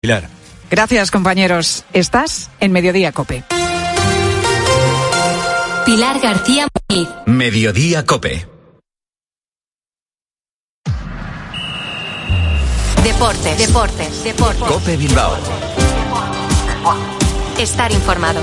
Pilar. Gracias, compañeros. Estás en Mediodía Cope. Pilar García Muñiz. Mediodía Cope. Deportes, deportes, deportes. Cope Bilbao. Estar informado.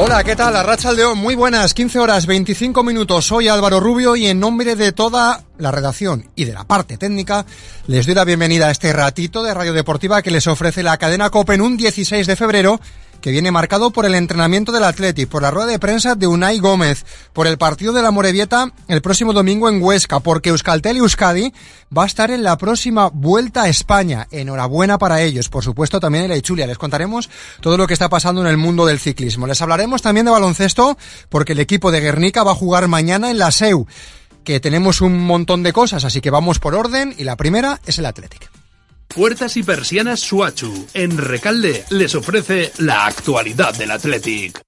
Hola, ¿qué tal? Arracha León, muy buenas, 15 horas 25 minutos. Soy Álvaro Rubio y en nombre de toda la redacción y de la parte técnica, les doy la bienvenida a este ratito de Radio Deportiva que les ofrece la cadena COPE en un 16 de febrero que viene marcado por el entrenamiento del Athletic, por la rueda de prensa de Unai Gómez, por el partido de la Morevieta el próximo domingo en Huesca, porque Euskaltel y Euskadi va a estar en la próxima Vuelta a España. Enhorabuena para ellos, por supuesto también en la Ichulia. Les contaremos todo lo que está pasando en el mundo del ciclismo. Les hablaremos también de baloncesto, porque el equipo de Guernica va a jugar mañana en la SEU, que tenemos un montón de cosas, así que vamos por orden, y la primera es el Athletic. Puertas y persianas Suachu. En Recalde les ofrece la actualidad del Athletic.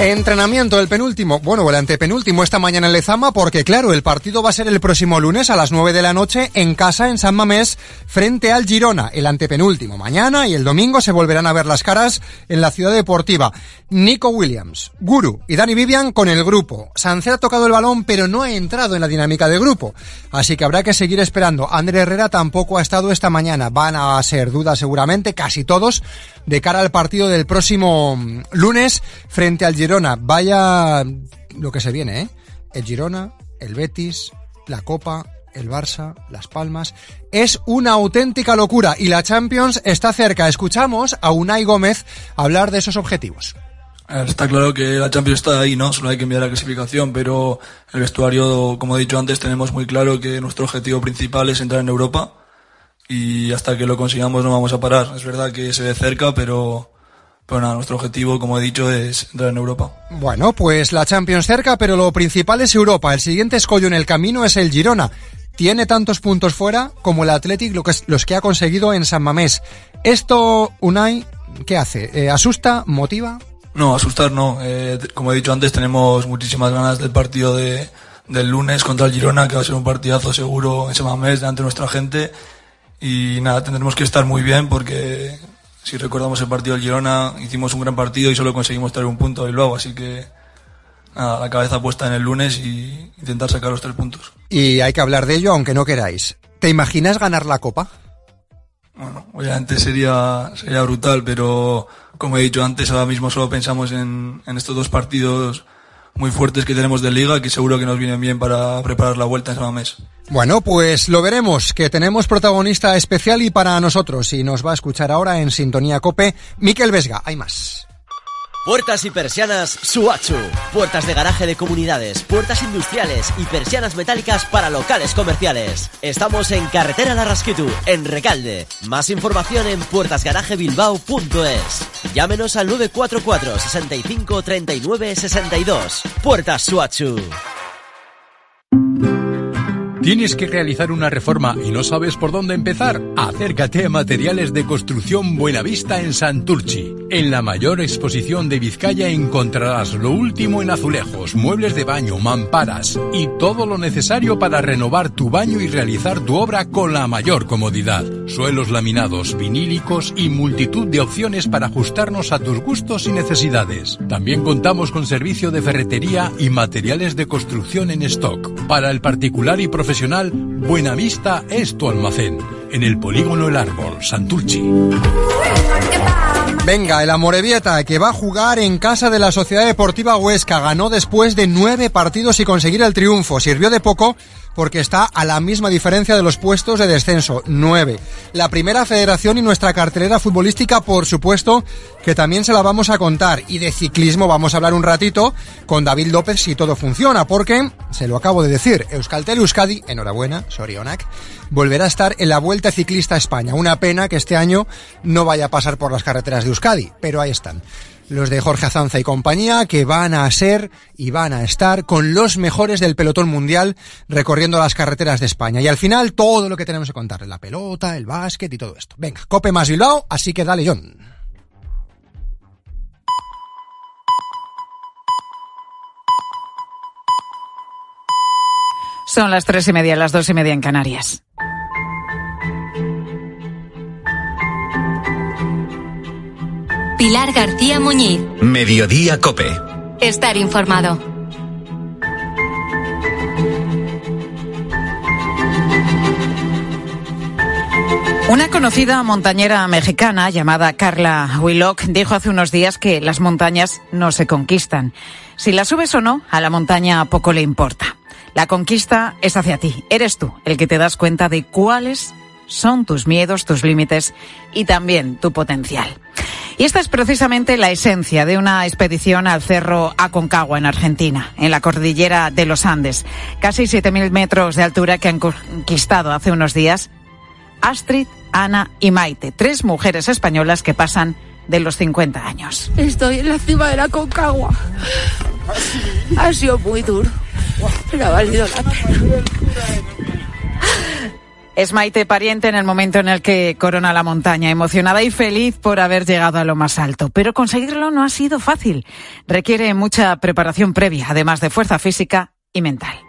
Entrenamiento, el penúltimo, bueno, el antepenúltimo esta mañana en Lezama, porque claro, el partido va a ser el próximo lunes a las 9 de la noche en casa en San Mamés frente al Girona, el antepenúltimo. Mañana y el domingo se volverán a ver las caras en la ciudad deportiva. Nico Williams, Guru y Dani Vivian con el grupo. Sánchez ha tocado el balón, pero no ha entrado en la dinámica de grupo. Así que habrá que seguir esperando. André Herrera tampoco ha estado esta mañana. Van a ser dudas seguramente, casi todos, de cara al partido del próximo lunes frente al Girona. Vaya lo que se viene, ¿eh? El Girona, el Betis, la Copa, el Barça, Las Palmas. Es una auténtica locura y la Champions está cerca. Escuchamos a Unai Gómez hablar de esos objetivos. Está claro que la Champions está ahí, ¿no? Solo hay que enviar la clasificación, pero el vestuario, como he dicho antes, tenemos muy claro que nuestro objetivo principal es entrar en Europa y hasta que lo consigamos no vamos a parar. Es verdad que se ve cerca, pero pero nada, nuestro objetivo, como he dicho, es entrar en Europa. Bueno, pues la Champions cerca, pero lo principal es Europa. El siguiente escollo en el camino es el Girona. Tiene tantos puntos fuera como el Athletic lo que es, los que ha conseguido en San Mamés. Esto, Unai, ¿qué hace? Eh, ¿Asusta? ¿Motiva? No, asustar no. Eh, como he dicho antes, tenemos muchísimas ganas del partido de, del lunes contra el Girona, que va a ser un partidazo seguro en San Mamés delante de nuestra gente. Y nada, tendremos que estar muy bien porque si recordamos el partido del Girona, hicimos un gran partido y solo conseguimos traer un punto del Bilbao, así que nada, la cabeza puesta en el lunes y intentar sacar los tres puntos. Y hay que hablar de ello, aunque no queráis. ¿Te imaginas ganar la Copa? Bueno, obviamente sería, sería brutal, pero como he dicho antes, ahora mismo solo pensamos en, en estos dos partidos muy fuertes que tenemos de liga que seguro que nos vienen bien para preparar la vuelta en San Mamés. Bueno, pues lo veremos, que tenemos protagonista especial y para nosotros, y nos va a escuchar ahora en Sintonía Cope, Miquel Vesga. Hay más. Puertas y persianas Suachu. Puertas de garaje de comunidades, puertas industriales y persianas metálicas para locales comerciales. Estamos en Carretera Larrasquitu, en Recalde. Más información en puertasgarajebilbao.es. Llámenos al 944 65 39 62. Puertas Suachu. ¿Tienes que realizar una reforma y no sabes por dónde empezar? Acércate a Materiales de Construcción Buenavista en Santurchi. En la mayor exposición de Vizcaya encontrarás lo último en azulejos, muebles de baño, mamparas y todo lo necesario para renovar tu baño y realizar tu obra con la mayor comodidad. Suelos laminados, vinílicos y multitud de opciones para ajustarnos a tus gustos y necesidades. También contamos con servicio de ferretería y materiales de construcción en stock. Para el particular y profesional, Buenavista es tu almacén. En el polígono El Árbol, Santurchi. Venga, el Amorebieta, que va a jugar en casa de la Sociedad Deportiva Huesca, ganó después de nueve partidos y conseguir el triunfo. Sirvió de poco porque está a la misma diferencia de los puestos de descenso, nueve. La primera federación y nuestra cartelera futbolística, por supuesto, que también se la vamos a contar. Y de ciclismo vamos a hablar un ratito con David López si todo funciona, porque, se lo acabo de decir, Euskaltel Euskadi, enhorabuena, Sorionak, volverá a estar en la Vuelta Ciclista a España. Una pena que este año no vaya a pasar por las carreteras de Euskadi, pero ahí están los de Jorge Azanza y compañía, que van a ser y van a estar con los mejores del pelotón mundial recorriendo las carreteras de España. Y al final todo lo que tenemos que contar, la pelota, el básquet y todo esto. Venga, Cope más Bilbao, así que dale John. Son las tres y media, las dos y media en Canarias. Pilar García Muñiz. Mediodía Cope. Estar informado. Una conocida montañera mexicana llamada Carla Willock dijo hace unos días que las montañas no se conquistan. Si las subes o no, a la montaña poco le importa. La conquista es hacia ti. Eres tú el que te das cuenta de cuáles son tus miedos, tus límites y también tu potencial. Y esta es precisamente la esencia de una expedición al Cerro Aconcagua en Argentina, en la cordillera de los Andes. Casi 7.000 metros de altura que han conquistado hace unos días Astrid, Ana y Maite, tres mujeres españolas que pasan de los 50 años. Estoy en la cima de la Concagua. Ha sido muy duro, Es Maite pariente en el momento en el que corona la montaña, emocionada y feliz por haber llegado a lo más alto. Pero conseguirlo no ha sido fácil. Requiere mucha preparación previa, además de fuerza física y mental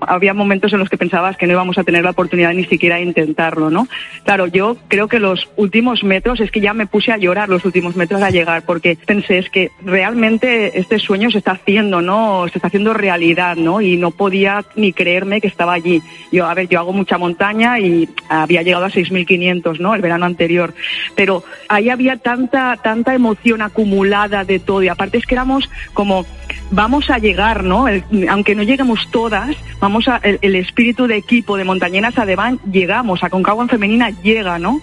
había momentos en los que pensabas que no íbamos a tener la oportunidad ni siquiera de intentarlo, ¿no? Claro, yo creo que los últimos metros, es que ya me puse a llorar los últimos metros a llegar, porque pensé, es que realmente este sueño se está haciendo, ¿no? Se está haciendo realidad, ¿no? Y no podía ni creerme que estaba allí. Yo, a ver, yo hago mucha montaña y había llegado a 6.500, ¿no? El verano anterior. Pero ahí había tanta, tanta emoción acumulada de todo. Y aparte es que éramos como, vamos a llegar, ¿no? aunque no lleguemos todas, vamos a, el, espíritu de equipo de Montañeras Ademán llegamos, a Concagua en femenina llega, ¿no?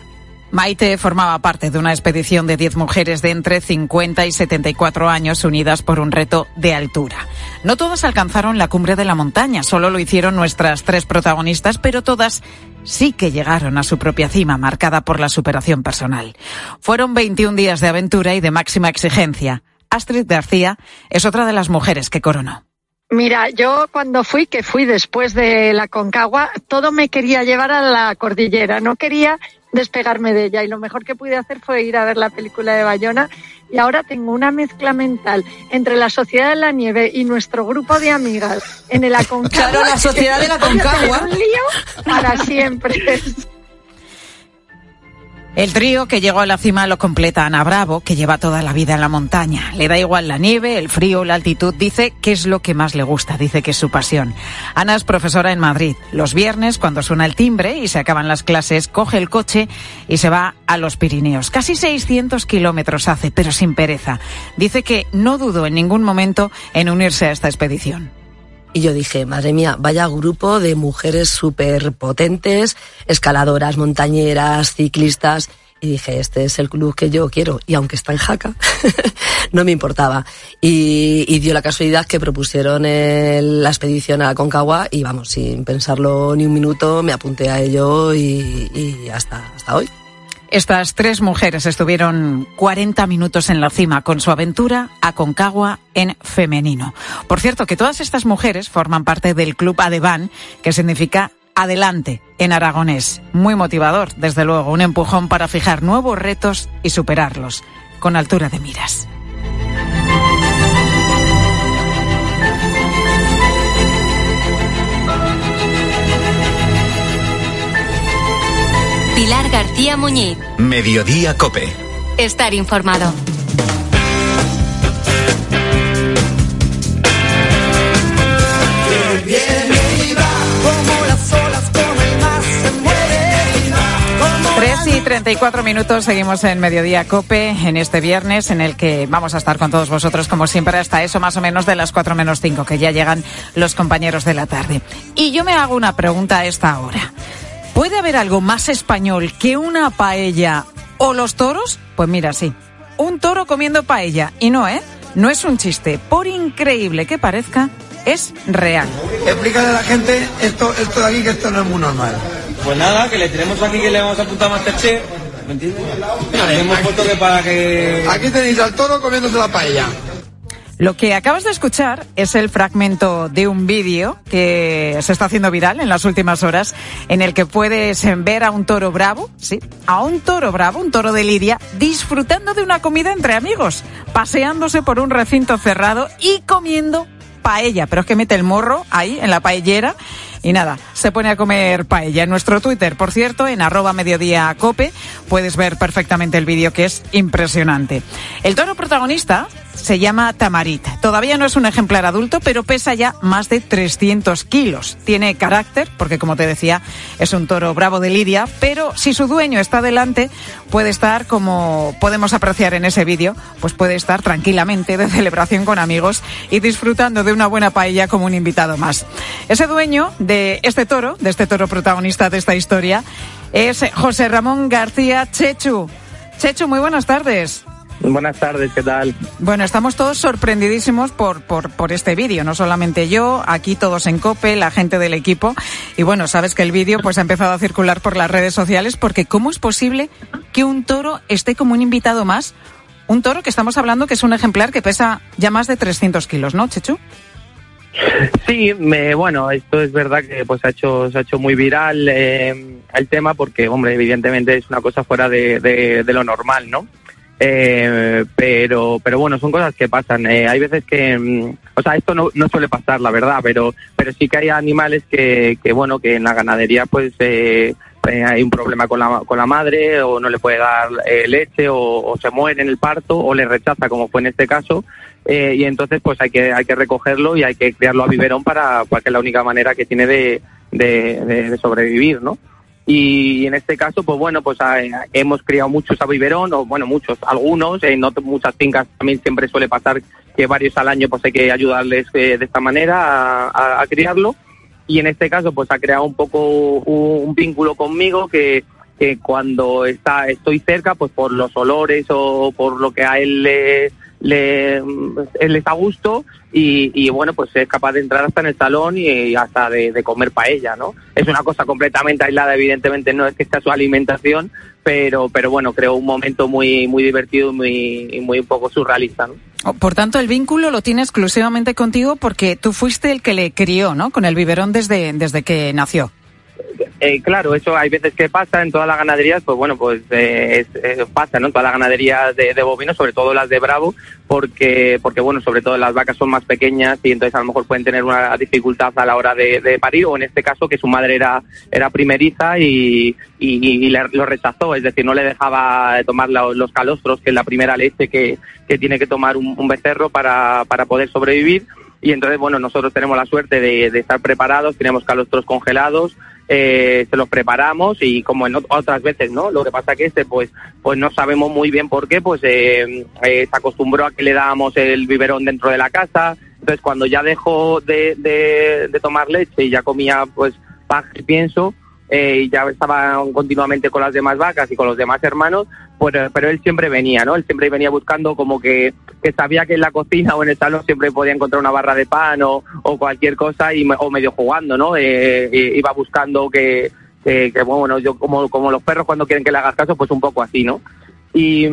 Maite formaba parte de una expedición de 10 mujeres de entre 50 y 74 años unidas por un reto de altura. No todas alcanzaron la cumbre de la montaña, solo lo hicieron nuestras tres protagonistas, pero todas sí que llegaron a su propia cima, marcada por la superación personal. Fueron 21 días de aventura y de máxima exigencia. Astrid García es otra de las mujeres que coronó. Mira, yo cuando fui, que fui después de la Concagua, todo me quería llevar a la cordillera, no quería despegarme de ella y lo mejor que pude hacer fue ir a ver la película de Bayona y ahora tengo una mezcla mental entre la Sociedad de la Nieve y nuestro grupo de amigas en el Aconcagua. Claro, la Sociedad de la Concagua. Un lío para siempre. El trío que llegó a la cima lo completa Ana Bravo, que lleva toda la vida en la montaña. Le da igual la nieve, el frío, la altitud. Dice que es lo que más le gusta, dice que es su pasión. Ana es profesora en Madrid. Los viernes, cuando suena el timbre y se acaban las clases, coge el coche y se va a los Pirineos. Casi 600 kilómetros hace, pero sin pereza. Dice que no dudo en ningún momento en unirse a esta expedición. Y yo dije, madre mía, vaya grupo de mujeres súper potentes, escaladoras, montañeras, ciclistas. Y dije, este es el club que yo quiero. Y aunque está en Jaca, no me importaba. Y, dio la casualidad que propusieron la expedición a Concagua y vamos, sin pensarlo ni un minuto, me apunté a ello y, y hasta, hasta hoy. Estas tres mujeres estuvieron 40 minutos en la cima con su aventura a Concagua en femenino. Por cierto, que todas estas mujeres forman parte del Club Adeban, que significa adelante en aragonés. Muy motivador, desde luego, un empujón para fijar nuevos retos y superarlos con altura de miras. Pilar García Muñiz. Mediodía Cope. Estar informado. Tres y 34 minutos seguimos en Mediodía Cope en este viernes en el que vamos a estar con todos vosotros como siempre hasta eso más o menos de las 4 menos 5 que ya llegan los compañeros de la tarde. Y yo me hago una pregunta a esta hora. ¿Puede haber algo más español que una paella o los toros? Pues mira, sí. Un toro comiendo paella. Y no, ¿eh? No es un chiste. Por increíble que parezca, es real. Explícale a la gente esto, esto de aquí, que esto no es muy normal. Pues nada, que le tenemos aquí que le vamos a apuntar a Masterchef. ¿Me entiendes? Le hemos puesto que para que... Aquí tenéis al toro comiéndose la paella. Lo que acabas de escuchar es el fragmento de un vídeo que se está haciendo viral en las últimas horas, en el que puedes ver a un toro bravo, sí, a un toro bravo, un toro de Lidia, disfrutando de una comida entre amigos, paseándose por un recinto cerrado y comiendo paella, pero es que mete el morro ahí en la paellera y nada, se pone a comer paella. En nuestro Twitter, por cierto, en arroba mediodía cope, puedes ver perfectamente el vídeo que es impresionante. El toro protagonista se llama Tamarit. Todavía no es un ejemplar adulto, pero pesa ya más de 300 kilos. Tiene carácter, porque como te decía, es un toro bravo de Lidia, pero si su dueño está delante, puede estar, como podemos apreciar en ese vídeo, pues puede estar tranquilamente de celebración con amigos y disfrutando de una buena paella como un invitado más. Ese dueño de este toro, de este toro protagonista de esta historia, es José Ramón García Chechu. Chechu, muy buenas tardes. Buenas tardes, ¿qué tal? Bueno, estamos todos sorprendidísimos por, por, por este vídeo, no solamente yo, aquí todos en COPE, la gente del equipo. Y bueno, sabes que el vídeo pues ha empezado a circular por las redes sociales porque ¿cómo es posible que un toro esté como un invitado más? Un toro que estamos hablando que es un ejemplar que pesa ya más de 300 kilos, ¿no, Chechu? Sí, me, bueno, esto es verdad que pues ha hecho, se ha hecho muy viral eh, el tema porque, hombre, evidentemente es una cosa fuera de, de, de lo normal, ¿no? Eh, pero, pero bueno, son cosas que pasan. Eh, hay veces que, mm, o sea, esto no, no suele pasar, la verdad, pero, pero sí que hay animales que, que bueno, que en la ganadería pues eh, eh hay un problema con la, con la madre o no le puede dar eh, leche o, se muere en el parto o le rechaza, como fue en este caso. Eh, y entonces pues hay que, hay que recogerlo y hay que criarlo a biberón para, para que es la única manera que tiene de, de sobrevivir, ¿no? Y en este caso pues bueno pues eh, hemos criado muchos a biberón o bueno muchos algunos en no muchas fincas también siempre suele pasar que varios al año pues hay que ayudarles eh, de esta manera a, criarlo. Y en este caso pues ha creado un poco un, un vínculo conmigo que, que cuando está estoy cerca pues por los olores o por lo que a él le le, él está gusto y, y, bueno, pues es capaz de entrar hasta en el salón y hasta de, de, comer paella, ¿no? Es una cosa completamente aislada, evidentemente no es que sea su alimentación, pero, pero bueno, creo un momento muy, muy divertido y muy, muy un poco surrealista, ¿no? Por tanto, el vínculo lo tiene exclusivamente contigo porque tú fuiste el que le crió, ¿no? Con el biberón desde, desde que nació. Eh, claro, eso hay veces que pasa en todas las ganaderías, pues bueno, pues eh, eh, pasa, ¿no? En todas las ganaderías de, de, bovinos, sobre todo las de Bravo, porque, porque bueno, sobre todo las vacas son más pequeñas y entonces a lo mejor pueden tener una dificultad a la hora de, parir, o en este caso que su madre era, era primeriza y, y, le, lo rechazó, es decir, no le dejaba tomar los calostros, que es la primera leche que, que tiene que tomar un, becerro para, para poder sobrevivir. Y entonces, bueno, nosotros tenemos la suerte de estar preparados, tenemos calostros congelados, eh, se los preparamos y como en otras veces, ¿no? Lo que pasa que este, pues, pues no sabemos muy bien por qué, pues eh, eh, se acostumbró a que le dábamos el biberón dentro de la casa, entonces cuando ya dejó de, de, de tomar leche y ya comía, pues, paja y pienso, eh, ya estaba continuamente con las demás vacas y con los demás hermanos, pues, pero él siempre venía, ¿no? Él siempre venía buscando como que, que sabía que en la cocina o en el salón siempre podía encontrar una barra de pan o, o cualquier cosa y o medio jugando, ¿no? Eh, eh, iba buscando que, que, que, bueno, yo como, como los perros cuando quieren que le hagas caso, pues un poco así, ¿no? Y,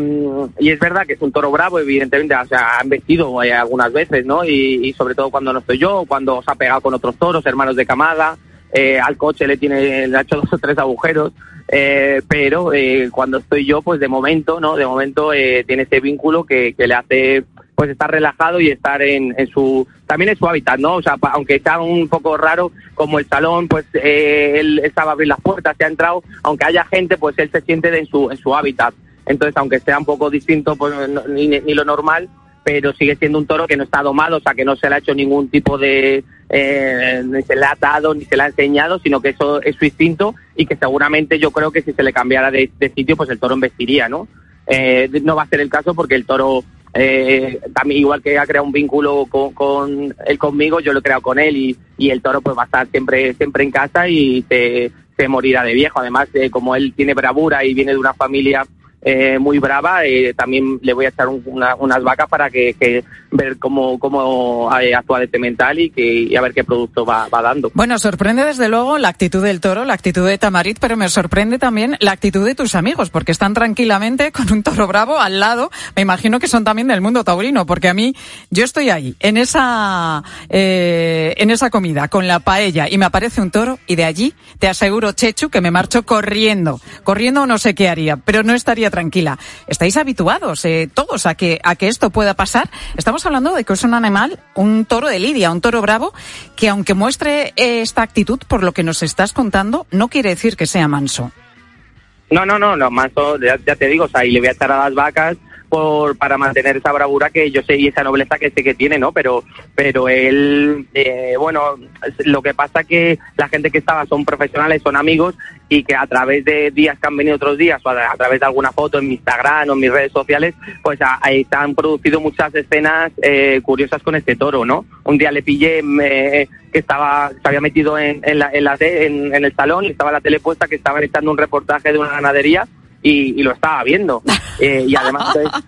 y, es verdad que es un toro bravo, evidentemente, o sea, han vestido eh, algunas veces, ¿no? Y, y, sobre todo cuando no estoy yo, cuando se ha pegado con otros toros, hermanos de camada, eh, al coche le tiene, le ha hecho dos o tres agujeros, eh, pero eh, cuando estoy yo, pues de momento, ¿no? De momento eh, tiene ese vínculo que, que le hace pues estar relajado y estar en, en su también en su hábitat, ¿no? O sea, aunque está un poco raro, como el salón, pues eh, él, él sabe abrir las puertas, se ha entrado, aunque haya gente, pues él se siente en su en su hábitat. Entonces, aunque sea un poco distinto, pues no, ni, ni lo normal, pero sigue siendo un toro que no está domado, o sea, que no se le ha hecho ningún tipo de, eh, ni se le ha atado, ni se le ha enseñado, sino que eso es su instinto y que seguramente yo creo que si se le cambiara de, sitio, pues el toro embestiría, ¿no? Eh, no va a ser el caso porque el toro, eh, también igual que ha creado un vínculo con, con él conmigo, yo lo he creado con él y, y el toro pues va a estar siempre, siempre en casa y se, se morirá de viejo. Además, eh, como él tiene bravura y viene de una familia eh, muy brava. También le voy a echar un, una, unas vacas para que, ver cómo, cómo eh, actúa de mental y, que, a ver qué producto va, va, dando. Bueno, sorprende desde luego la actitud del toro, la actitud de Tamarit, pero me sorprende también la actitud de tus amigos, porque están tranquilamente con un toro bravo al lado. Me imagino que son también del mundo taurino, porque a mí, yo estoy ahí, en esa, eh, en esa comida, con la paella, y me aparece un toro, y de allí te aseguro, Chechu, que me marcho corriendo. Corriendo no sé qué haría, pero no estaría tranquila. Estáis habituados eh, todos a que, a que esto pueda pasar. Estamos hablando de que es un animal, un toro de lidia, un toro bravo, que aunque muestre eh, esta actitud, por lo que nos estás contando, no quiere decir que sea manso. No, no, no, no, manso, ya, ya te digo, o sea, y le voy a echar a las vacas por, para mantener esa bravura que yo sé y esa nobleza que sé que tiene, ¿no? Pero, pero él, eh, bueno, lo que pasa que la gente que estaba son profesionales, son amigos y que a través de días que han venido otros días o a, través de alguna foto en mi Instagram o en mis redes sociales, pues ahí se han producido muchas escenas eh, curiosas con este toro, ¿no? Un día le pillé me- que estaba, se había metido en, en, la, en, la en, en el salón y estaba la tele puesta que estaban echando un reportaje de una ganadería y, y lo estaba viendo. Eh, y además entonces,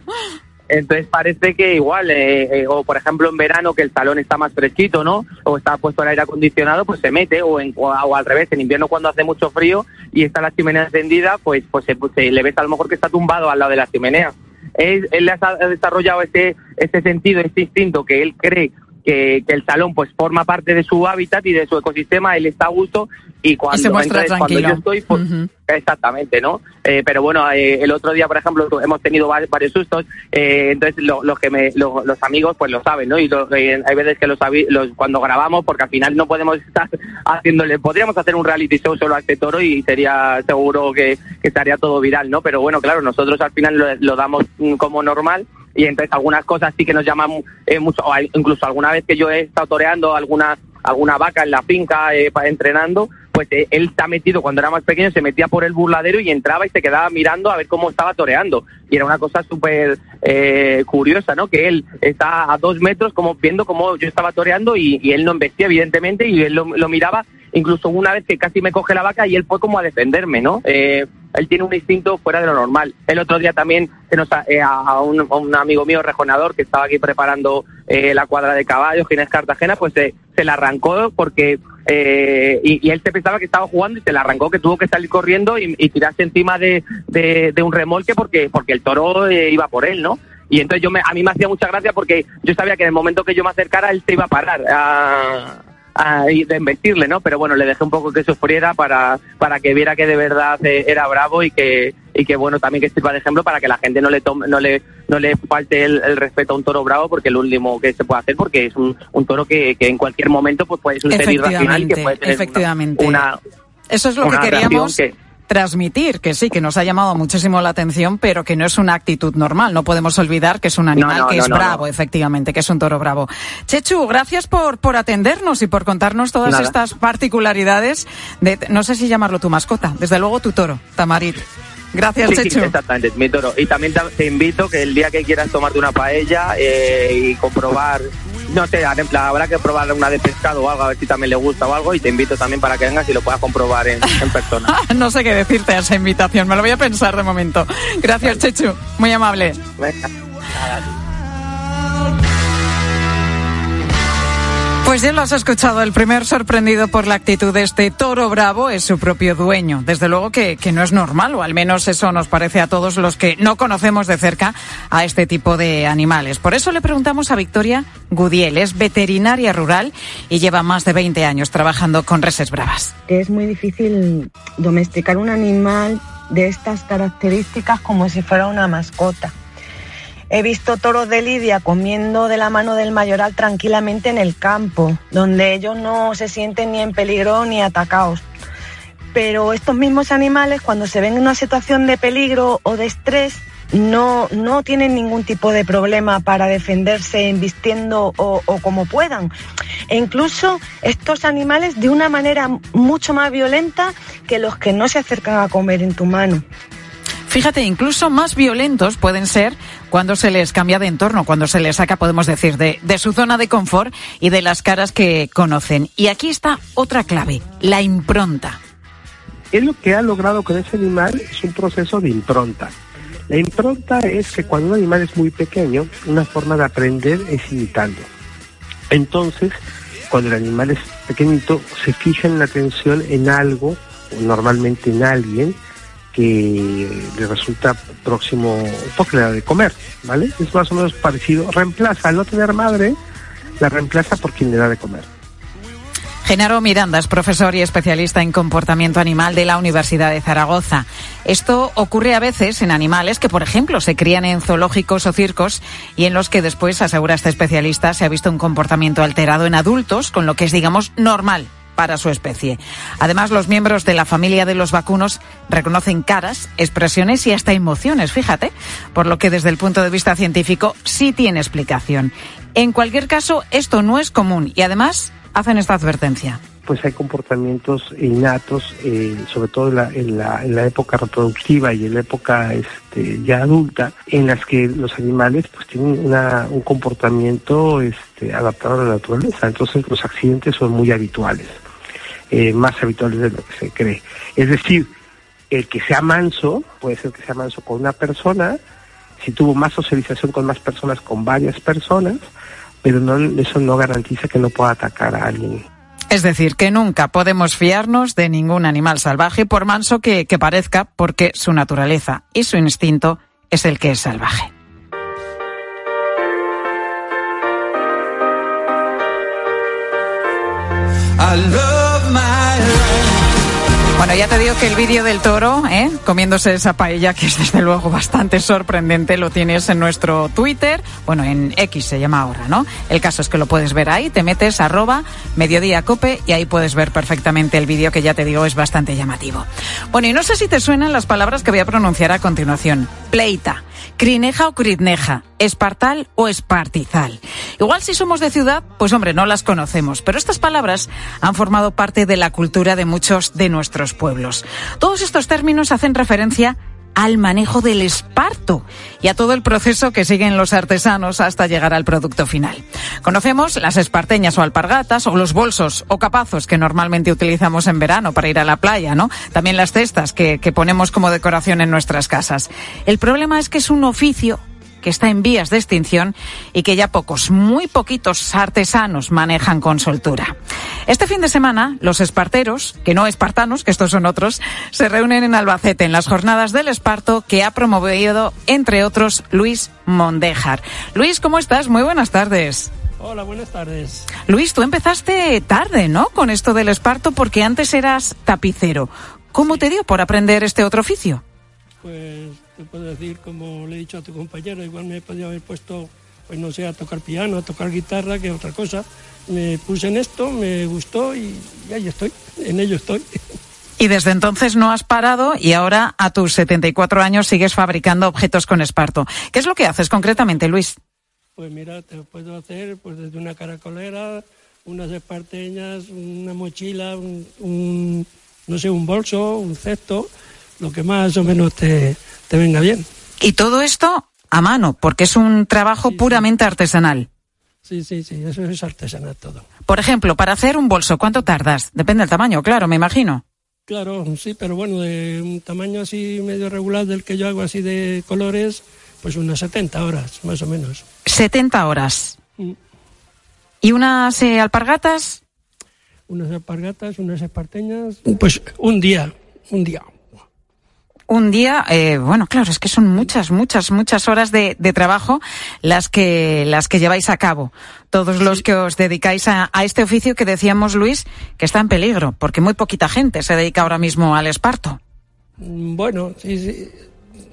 entonces parece que igual, eh, eh, o por ejemplo en verano que el salón está más fresquito, ¿no? O está puesto el aire acondicionado, pues se mete, o, en, o, o al revés, en invierno cuando hace mucho frío y está la chimenea encendida, pues pues, se, pues, se le ves a lo mejor que está tumbado al lado de la chimenea. Él, él ha ha desarrollado este, este sentido, este instinto que él cree que, que el salón pues forma parte de su hábitat y de su ecosistema, él está a gusto y cuando, se muestra entonces, cuando yo estoy, pues. Exactamente, ¿no? Eh, pero bueno, eh, el otro día, por ejemplo, hemos tenido va- varios sustos, eh, entonces lo- los que me, lo- los amigos pues lo saben, ¿no? Y lo- eh, hay veces que los, los cuando grabamos, porque al final no podemos estar haciéndole, podríamos hacer un reality show solo a este toro y sería seguro que, que estaría todo viral, ¿no? Pero bueno, claro, nosotros al final lo, lo damos mm, como normal y entonces algunas cosas sí que nos llaman eh, mucho, o incluso alguna vez que yo he estado toreando alguna alguna vaca en la finca eh, entrenando, pues eh, él está metido cuando era más pequeño, se metía por el burladero y entraba y se quedaba mirando a ver cómo estaba toreando. Y era una cosa súper eh, curiosa, ¿no? Que él está a dos metros como viendo cómo yo estaba toreando y, y él no embestía, evidentemente, y él lo miraba incluso una vez que casi me coge la vaca y él fue como a defenderme, ¿no? Eh, él tiene un instinto fuera de lo normal. El otro día también se nos eh, a, un, amigo mío rejonador que estaba aquí preparando eh, la cuadra de caballos, Ginés Cartagena, pues se, se la arrancó porque eh, y, y él se pensaba que estaba jugando y se la arrancó, que tuvo que salir corriendo y, tirarse encima de, de, un remolque porque porque el toro eh, iba por él, ¿no? Y entonces yo me, a mí me hacía mucha gracia porque yo sabía que en el momento que yo me acercara él se iba a parar a de embestirle, ¿no? Pero bueno, le dejé un poco que sufriera para, para que viera que de verdad eh, era bravo y que, y que bueno, también que sirva de ejemplo para que la gente no le tome, no le, no le falte el, el respeto a un toro bravo porque es lo último que se puede hacer porque es un, un toro que, que en cualquier momento pues puede ser irracional y que puede tener una- efectivamente. una, Eso es lo que queríamos que- transmitir, que sí, que nos ha llamado muchísimo la atención, pero que no es una actitud normal. No podemos olvidar que es un animal no, que no, es bravo, efectivamente, que es un toro bravo. Chechu, gracias por, por atendernos y por contarnos todas Nada. estas particularidades de, no sé si llamarlo tu mascota, desde luego tu toro, Tamarit. Gracias, Sí, sí, exactamente, mi toro. Y también te, invito que el día que quieras tomarte una paella eh, y comprobar, no sé, habrá que probar una de pescado o algo, a ver si también le gusta o algo, y te invito también para que vengas y lo puedas comprobar en, en persona. no sé qué decirte a esa invitación, me lo voy a pensar de momento. Gracias, Chechu. Muy amable. Venga. Pues ya lo has escuchado, el primer sorprendido por la actitud de este toro bravo es su propio dueño. Desde luego que, que no es normal, o al menos eso nos parece a todos los que no conocemos de cerca a este tipo de animales. Por eso le preguntamos a Victoria Gudiel, es veterinaria rural y lleva más de 20 años trabajando con reses bravas. es muy difícil domesticar un animal de estas características como si fuera una mascota. He visto toros de lidia comiendo de la mano del mayoral tranquilamente en el campo, donde ellos no se sienten ni en peligro ni atacados. Pero estos mismos animales, cuando se ven en una situación de peligro o de estrés, no, no tienen ningún tipo de problema para defenderse embistiendo o, o como puedan. E incluso estos animales de una manera mucho más violenta que los que no se acercan a comer en tu mano. Fíjate, incluso más violentos pueden ser cuando se les cambia de entorno, cuando se les saca, podemos decir, de, su zona de confort y de las caras que conocen. Y aquí está otra clave, la impronta. Él lo que ha logrado con ese animal es un proceso de impronta. La impronta es que cuando un animal es muy pequeño, una forma de aprender es imitando. Entonces, cuando el animal es pequeñito, se fija en la atención en algo, o normalmente en alguien, que le resulta próximo, le da de comer, ¿vale? Es más o menos parecido. Reemplaza, al no tener madre, la reemplaza por quien le da de comer. Genaro Miranda es profesor y especialista en comportamiento animal de la Universidad de Zaragoza. Esto ocurre a veces en animales que, por ejemplo, se crían en zoológicos o circos y en los que después, asegura este especialista, se ha visto un comportamiento alterado en adultos, con lo que es, digamos, normal para su especie. Además, los miembros de la familia de los vacunos reconocen caras, expresiones y hasta emociones, fíjate, por lo que desde el punto de vista científico sí tiene explicación. En cualquier caso, esto no es común y además hacen esta advertencia pues hay comportamientos innatos, eh, sobre todo en la, en, la, en la, época reproductiva y en la época este, ya adulta, en las que los animales pues tienen una, un comportamiento este, adaptado a la naturaleza. Entonces los accidentes son muy habituales, eh, más habituales de lo que se cree. Es decir, el que sea manso, puede ser que sea manso con una persona, si tuvo más socialización con más personas, con varias personas, pero no, eso no garantiza que no pueda atacar a alguien. Es decir, que nunca podemos fiarnos de ningún animal salvaje, por manso que, que parezca, porque su naturaleza y su instinto es el que es salvaje. Bueno, ya te digo que el vídeo del toro, ¿eh? comiéndose esa paella, que es desde luego bastante sorprendente, lo tienes en nuestro Twitter, bueno, en X se llama ahora, ¿no? El caso es que lo puedes ver ahí, te metes arroba mediodía cope y ahí puedes ver perfectamente el vídeo que ya te digo es bastante llamativo. Bueno, y no sé si te suenan las palabras que voy a pronunciar a continuación. Pleita, crineja o critneja, espartal o espartizal. Igual si somos de ciudad, pues hombre, no las conocemos, pero estas palabras han formado parte de la cultura de muchos de nuestros pueblos. Todos estos términos hacen referencia al manejo del esparto y a todo el proceso que siguen los artesanos hasta llegar al producto final. Conocemos las esparteñas o alpargatas o los bolsos o capazos que normalmente utilizamos en verano para ir a la playa, ¿no? También las cestas que, que ponemos como decoración en nuestras casas. El problema es que es un oficio que está en vías de extinción y que ya pocos, muy poquitos artesanos manejan con soltura. Este fin de semana, los esparteros, que no espartanos, que estos son otros, se reúnen en Albacete en las jornadas del esparto que ha promovido, entre otros, Luis Mondéjar. Luis, ¿cómo estás? Muy buenas tardes. Hola, buenas tardes. Luis, tú empezaste tarde, ¿no? Con esto del esparto porque antes eras tapicero. ¿Cómo te dio por aprender este otro oficio? Pues te puedo decir, como le he dicho a tu compañero, igual me podía haber puesto, pues no sé, a tocar piano, a tocar guitarra, que otra cosa. Me puse en esto, me gustó y, y ahí estoy, en ello estoy. Y desde entonces no has parado y ahora a tus 74 años sigues fabricando objetos con esparto. ¿Qué es lo que haces concretamente, Luis? Pues mira, te puedo hacer pues desde una caracolera, unas esparteñas, una mochila, un, un no sé, un bolso, un cesto, lo que más o menos te, te venga bien. Y todo esto a mano, porque es un trabajo sí, puramente sí. artesanal. Sí, sí, sí, eso es artesanal todo. Por ejemplo, para hacer un bolso, ¿cuánto tardas? Depende del tamaño, claro, me imagino. Claro, sí, pero bueno, de un tamaño así medio regular del que yo hago así de colores, pues unas 70 horas, más o menos. 70 horas. Mm. ¿Y unas eh, alpargatas? Unas alpargatas, unas esparteñas, pues un día, un día un día, eh, bueno, claro, es que son muchas, muchas, muchas horas de, de, trabajo las que, las que lleváis a cabo. Todos los que os dedicáis a, a, este oficio que decíamos, Luis, que está en peligro, porque muy poquita gente se dedica ahora mismo al esparto. Bueno, sí, sí,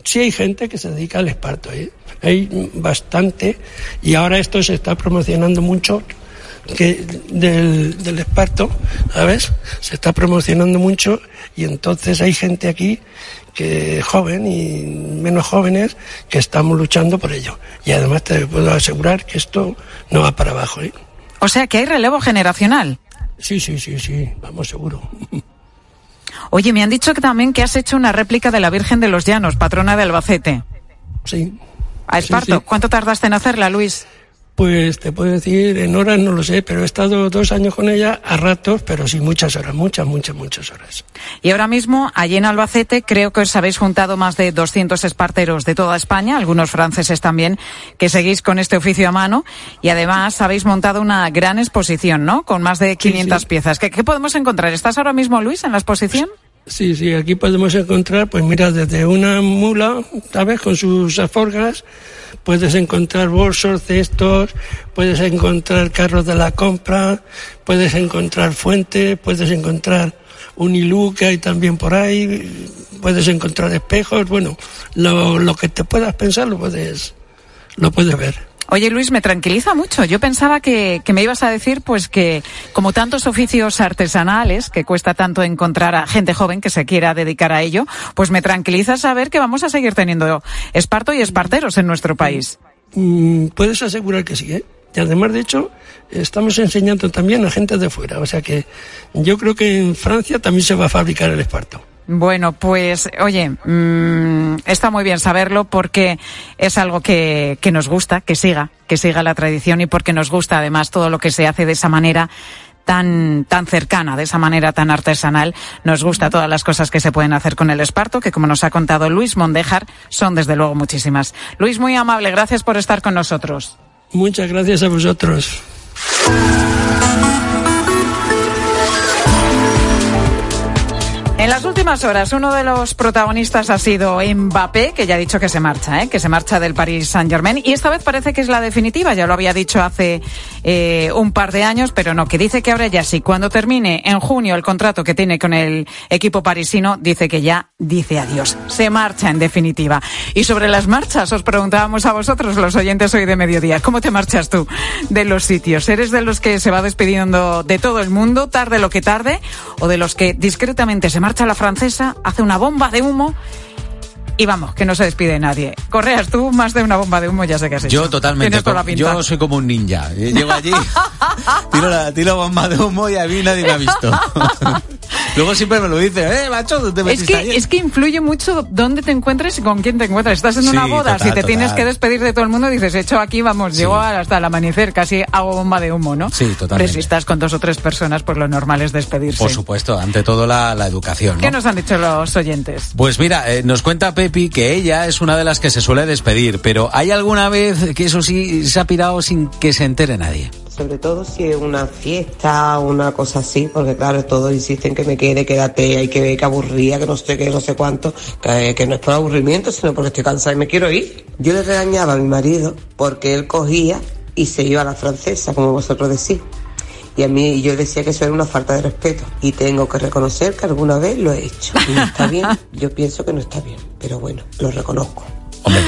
sí hay gente que se dedica al esparto, ¿eh? hay bastante, y ahora esto se está promocionando mucho que del, del esparto, ¿sabes? Se está promocionando mucho y entonces hay gente aquí que joven y menos jóvenes que estamos luchando por ello. Y además te puedo asegurar que esto no va para abajo. ¿eh? O sea que hay relevo generacional. Sí, sí, sí, sí, vamos seguro. Oye, me han dicho que también que has hecho una réplica de la Virgen de los Llanos, patrona de Albacete. Sí. A Esparto. Sí, sí. ¿Cuánto tardaste en hacerla, Luis? Pues te puedo decir, en horas no lo sé, pero he estado dos años con ella a ratos, pero sí muchas horas, muchas, muchas, muchas horas. Y ahora mismo, allí en Albacete, creo que os habéis juntado más de 200 esparteros de toda España, algunos franceses también, que seguís con este oficio a mano y además habéis montado una gran exposición, ¿no? Con más de 500 sí, sí. piezas. ¿Qué, ¿Qué, podemos encontrar? ¿Estás ahora mismo, Luis, en la exposición? Sí, sí, aquí podemos encontrar, pues mira, desde una mula, ¿sabes? Con sus alforgas, puedes encontrar bolsos, cestos, puedes encontrar carros de la compra, puedes encontrar fuentes, puedes encontrar un hilú que hay también por ahí, puedes encontrar espejos, bueno, lo, lo que te puedas pensar lo puedes, lo puedes ver. Oye, Luis, me tranquiliza mucho. Yo pensaba que, me ibas a decir, pues, que como tantos oficios artesanales, que cuesta tanto encontrar a gente joven que se quiera dedicar a ello, pues me tranquiliza saber que vamos a seguir teniendo esparto y esparteros en nuestro país. Mm, puedes asegurar que sí, ¿eh? Y además, de hecho, estamos enseñando también a gente de fuera. O sea que yo creo que en Francia también se va a fabricar el esparto. Bueno, pues oye, mmm, está muy bien saberlo porque es algo que, que, nos gusta, que siga, que siga la tradición y porque nos gusta además todo lo que se hace de esa manera tan, tan cercana, de esa manera tan artesanal. Nos gusta todas las cosas que se pueden hacer con el esparto, que como nos ha contado Luis Mondejar, son desde luego muchísimas. Luis, muy amable, gracias por estar con nosotros. Muchas gracias a vosotros. En las últimas horas, uno de los protagonistas ha sido Mbappé, que ya ha dicho que se marcha, ¿eh? que se marcha del Paris Saint Germain. Y esta vez parece que es la definitiva, ya lo había dicho hace eh, un par de años, pero no, que dice que ahora ya sí. Cuando termine en junio el contrato que tiene con el equipo parisino, dice que ya dice adiós. Se marcha en definitiva. Y sobre las marchas, os preguntábamos a vosotros, los oyentes hoy de mediodía, ¿cómo te marchas tú de los sitios? ¿Eres de los que se va despidiendo de todo el mundo, tarde lo que tarde, o de los que discretamente se marcha la francesa, hace una bomba de humo y vamos, que no se despide nadie. Correas, tú más de una bomba de humo ya sé que has hecho. Yo totalmente. Yo soy como un ninja. Llego allí, tiro la, tiro bomba de humo y a mí nadie me ha visto. Luego siempre me lo dice, eh, macho, ¿dónde te es que, ayer? es que influye mucho dónde te encuentres y con quién te encuentras. Estás en Sí, una boda, total, si te total. tienes que despedir de todo el mundo, dices, hecho aquí, vamos, llego hasta el amanecer, casi hago bomba de humo, ¿no? Sí, totalmente. Hombre, si estás con dos o tres personas, pues lo normal es despedirse. Por supuesto, ante todo la, la educación, ¿no? ¿Qué nos han dicho los oyentes? Pues mira, eh, nos cuenta Pepi que ella es una de las que se suele despedir, pero ¿hay alguna vez que eso sí se ha pirado sin que se entere nadie? Sobre todo si es una fiesta o una cosa así, porque claro, todos insisten que me quede, quédate, hay que ver que aburría, que no sé qué, no sé cuánto, que, que no es por aburrimiento, sino porque estoy cansada y me quiero ir. Yo le regañaba a mi marido porque él cogía y se iba a la francesa, como vosotros decís. Y a mí yo decía que eso era una falta de respeto. Y tengo que reconocer que alguna vez lo he hecho. Y no está bien, yo pienso que no está bien, pero bueno, lo reconozco. Hombre,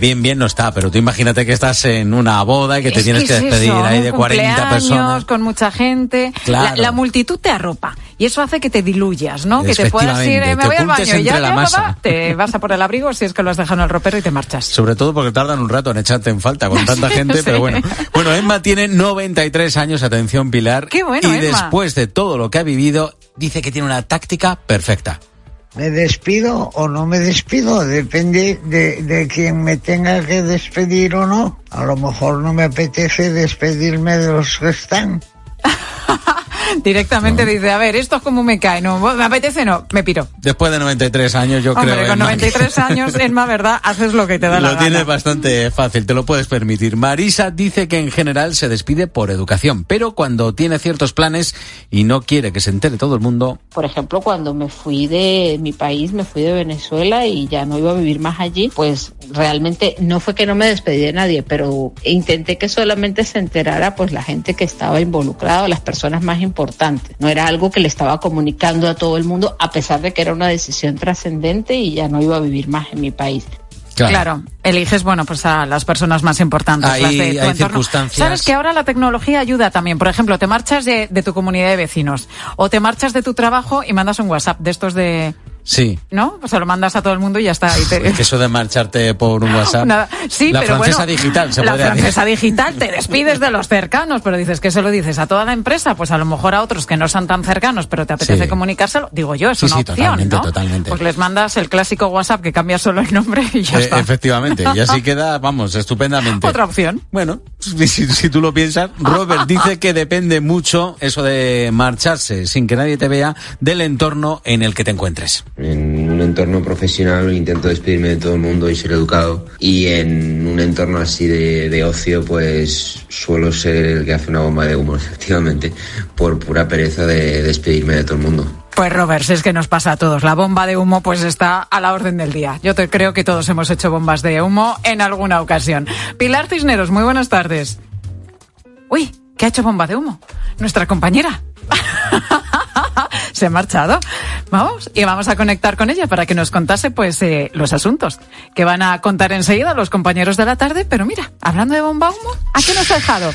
bien, bien no está, pero tú imagínate que estás en una boda y que te Es tienes que es despedir eso, ahí de 40 cumpleaños, personas. con mucha gente. Claro. La, la multitud te arropa y eso hace que te diluyas, ¿no? Que te puedas ir, eh, me voy al baño y ya, la ya, papá, te vas a por el abrigo si es que lo has dejado en el ropero y te marchas. Sobre todo porque tardan un rato en echarte en falta con tanta gente, sí. pero bueno. Bueno, Emma tiene 93 años, atención Pilar. Qué bueno, y Emma. después de todo lo que ha vivido, dice que tiene una táctica perfecta. ¿Me despido o no me despido? Depende de, de quien me tenga que despedir o no. A lo mejor no me apetece despedirme de los que están. Directamente dice, a ver, esto es como me cae, no, me apetece, no, me piro. Después de 93 años, yo Hombre, creo con Emma, que 93 años, Emma, ¿verdad? Haces lo que te da la Lo tienes gana. bastante fácil, te lo puedes permitir. Marisa dice que en general se despide por educación, pero cuando tiene ciertos planes y no quiere que se entere todo el mundo, Por ejemplo, cuando me fui de mi país, me fui de Venezuela y ya no iba a vivir más allí, pues realmente no fue que no me despedí de nadie, pero intenté que solamente se enterara pues la gente que estaba involucrada, las personas más importantes. No era algo que le estaba comunicando a todo el mundo, a pesar de que era una decisión trascendente y ya no iba a vivir más en mi país. Claro. eliges, bueno, pues a las personas más importantes. Hay- las de tu hay entorno. circunstancias. Sabes que ahora la tecnología ayuda también. Por ejemplo, te marchas de, de tu comunidad de vecinos o te marchas de tu trabajo y mandas un WhatsApp de estos de, sí. ¿no? Pues se lo mandas a todo el mundo y ya está. Y te- Es que eso de marcharte por un WhatsApp. Nada. Sí, la pero francesa bueno, digital se la puede francesa digital te despides de los cercanos, pero dices que se lo dices a toda la empresa, pues a lo mejor a otros que no son tan cercanos, pero te apetece Sí. comunicárselo. Digo yo, es Sí, una sí, opción, totalmente, ¿no? totalmente. Pues les mandas el clásico WhatsApp que cambia solo el nombre y ya Eh, está. efectivamente, y así queda, vamos, estupendamente. Otra opción. Bueno, si, si tú lo piensas, Robert dice que depende mucho eso de marcharse sin que nadie te vea del entorno en el que te encuentres. En un entorno profesional intento despedirme de todo el mundo y ser educado. Y en un entorno así de, ocio, pues suelo ser el que hace una bomba de humo, efectivamente, por pura pereza de despedirme de todo el mundo. Pues Robert, si es que nos pasa a todos. La bomba de humo pues está a la orden del día. Yo te creo que todos hemos hecho bombas de humo en alguna ocasión. Pilar Cisneros, muy buenas tardes. Uy, ¿qué ha hecho bomba de humo? Nuestra compañera. Se ha marchado. Vamos, y vamos a conectar con ella para que nos contase pues eh, los asuntos que van a contar enseguida los compañeros de la tarde. Pero mira, hablando de bomba humo, ¿a qué nos ha dejado?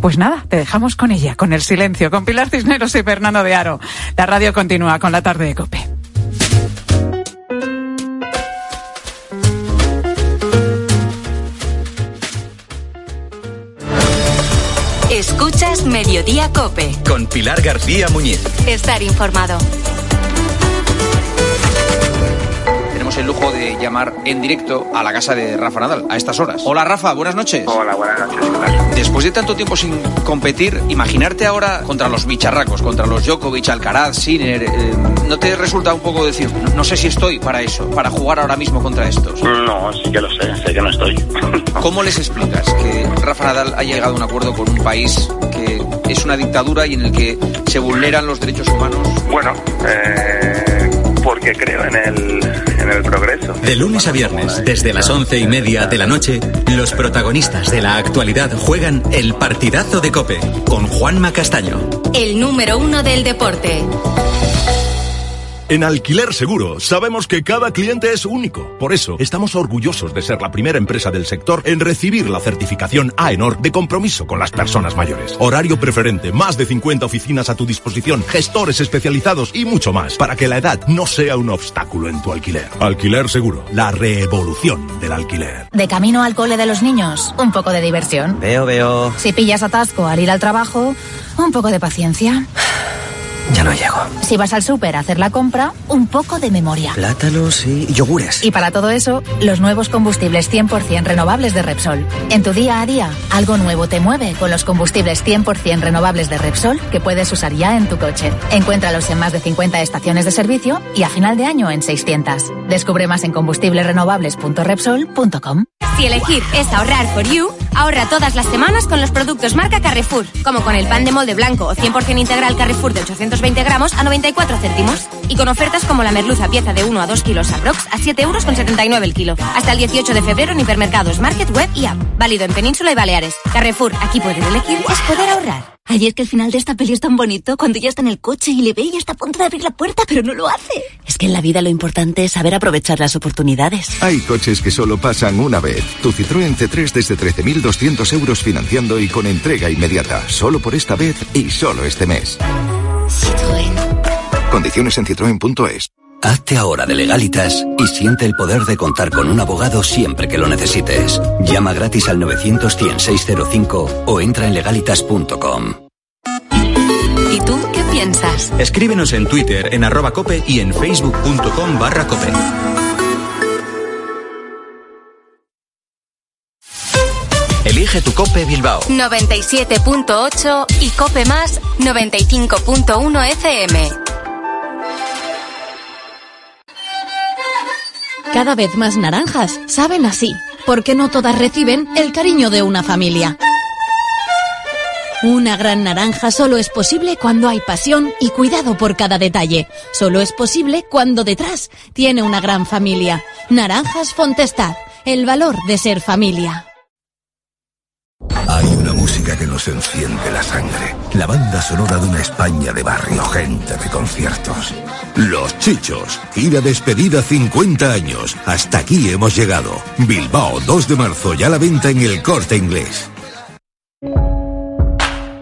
Pues nada, te dejamos con ella, con el silencio, con Pilar Cisneros y Fernando de Aro. La radio continúa con la tarde de Cope. Escuchas Mediodía Cope. Con Pilar García Muñiz. Estar informado. El lujo de llamar en directo a la casa de Rafa Nadal a estas horas. Hola Rafa, buenas noches. Hola, buenas noches. Después de tanto tiempo sin competir, imaginarte ahora contra los bicharracos, contra los Djokovic, Alcaraz, Sinner, eh, ¿no te resulta un poco decir, no, no sé si estoy para eso, para jugar ahora mismo contra estos? No, sí que lo sé, sé que no estoy. ¿Cómo les explicas que Rafa Nadal ha llegado a un acuerdo con un país que es una dictadura y en el que se vulneran los derechos humanos? Bueno, eh, porque creo en el, en el progreso. De lunes a viernes, desde las once y media de la noche, los protagonistas de la actualidad juegan el partidazo de Cope con Juanma Castaño. El número uno del deporte. En Alquiler Seguro sabemos que cada cliente es único. Por eso estamos orgullosos de ser la primera empresa del sector en recibir la certificación AENOR de compromiso con las personas mayores. Horario preferente, más de 50 oficinas a tu disposición, gestores especializados y mucho más para que la edad no sea un obstáculo en tu alquiler. Alquiler Seguro, la revolución del alquiler. De camino al cole de los niños, un poco de diversión. Veo, veo. Si pillas atasco al ir al trabajo, un poco de paciencia. Ya no llego. Si vas al súper a hacer la compra, un poco de memoria. Plátanos y yogures. Y para todo eso, los nuevos combustibles 100% renovables de Repsol. En tu día a día, algo nuevo te mueve con los combustibles 100% renovables de Repsol que puedes usar ya en tu coche. Encuéntralos en más de 50 estaciones de servicio y a final de año en 600. Descubre más en combustiblesrenovables.repsol.com. Si elegir es ahorrar for you, ahorra todas las semanas con los productos marca Carrefour, como con el pan de molde blanco o 100% integral Carrefour de 820 gramos a 94 céntimos. Y con ofertas como la merluza pieza de 1 a 2 kilos aprox a 7 euros con 79 el kilo. Hasta el 18 de febrero en hipermercados, market, web y app. Válido en Península y Baleares. Carrefour, aquí poder elegir es poder ahorrar. Ay, es que el final de esta peli es tan bonito cuando ya está en el coche y le ve y está a punto de abrir la puerta, pero no lo hace. Es que en la vida lo importante es saber aprovechar las oportunidades. Hay coches que solo pasan una vez. Tu Citroën C3 desde 13.200 euros financiando y con entrega inmediata. Solo por esta vez y solo este mes. Citroën. Condiciones en citroen.es. Hazte ahora de legalitas y siente el poder de contar con un abogado siempre que lo necesites. Llama gratis al 900 605 o entra en legalitas.com. ¿Y tú qué piensas? Escríbenos en Twitter, en arroba cope y en facebook.com barra cope. Elige tu Cope Bilbao. 97.8 y Cope Más 95.1 FM. Cada vez más naranjas saben así, porque no todas reciben el cariño de una familia. Una gran naranja solo es posible cuando hay pasión y cuidado por cada detalle. Solo es posible cuando detrás tiene una gran familia. Naranjas Fontestad, el valor de ser familia. Que nos enciende la sangre. La banda sonora de una España de barrio, gente de conciertos. Los Chichos. Gira despedida 50 años. Hasta aquí hemos llegado. Bilbao, 2 de marzo, ya la venta en el corte inglés.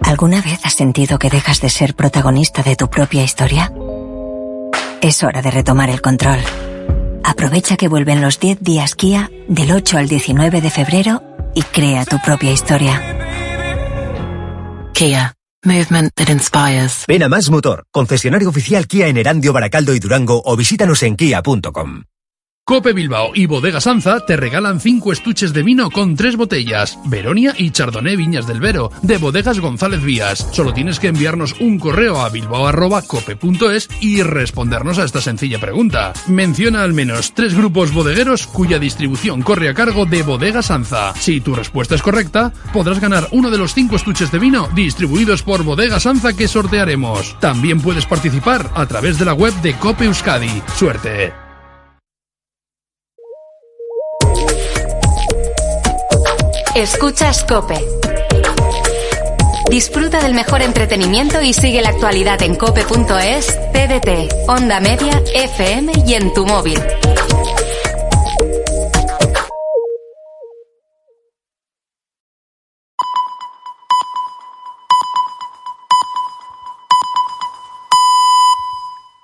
¿Alguna vez has sentido que dejas de ser protagonista de tu propia historia? Es hora de retomar el control. Aprovecha que vuelven los 10 días Kia del 8 al 19 de febrero y crea tu propia historia. Kia. Movement that inspires. Ven a Más Motor, concesionario oficial Kia en Erandio, Baracaldo y Durango o visítanos en kia.com. Cope Bilbao y Bodega Sanza te regalan 5 estuches de vino con 3 botellas. Veronia y Chardonnay Viñas del Vero, de Bodegas González Vías. Solo tienes que enviarnos un correo a bilbao.cope.es y respondernos a esta sencilla pregunta. Menciona al menos 3 grupos bodegueros cuya distribución corre a cargo de Bodega Sanza. Si tu respuesta es correcta, podrás ganar uno de los 5 estuches de vino distribuidos por Bodega Sanza que sortearemos. También puedes participar a través de la web de Cope Euskadi. ¡Suerte! Escuchas Cope. Disfruta del mejor entretenimiento y sigue la actualidad en cope.es, TDT, Onda Media, FM y en tu móvil.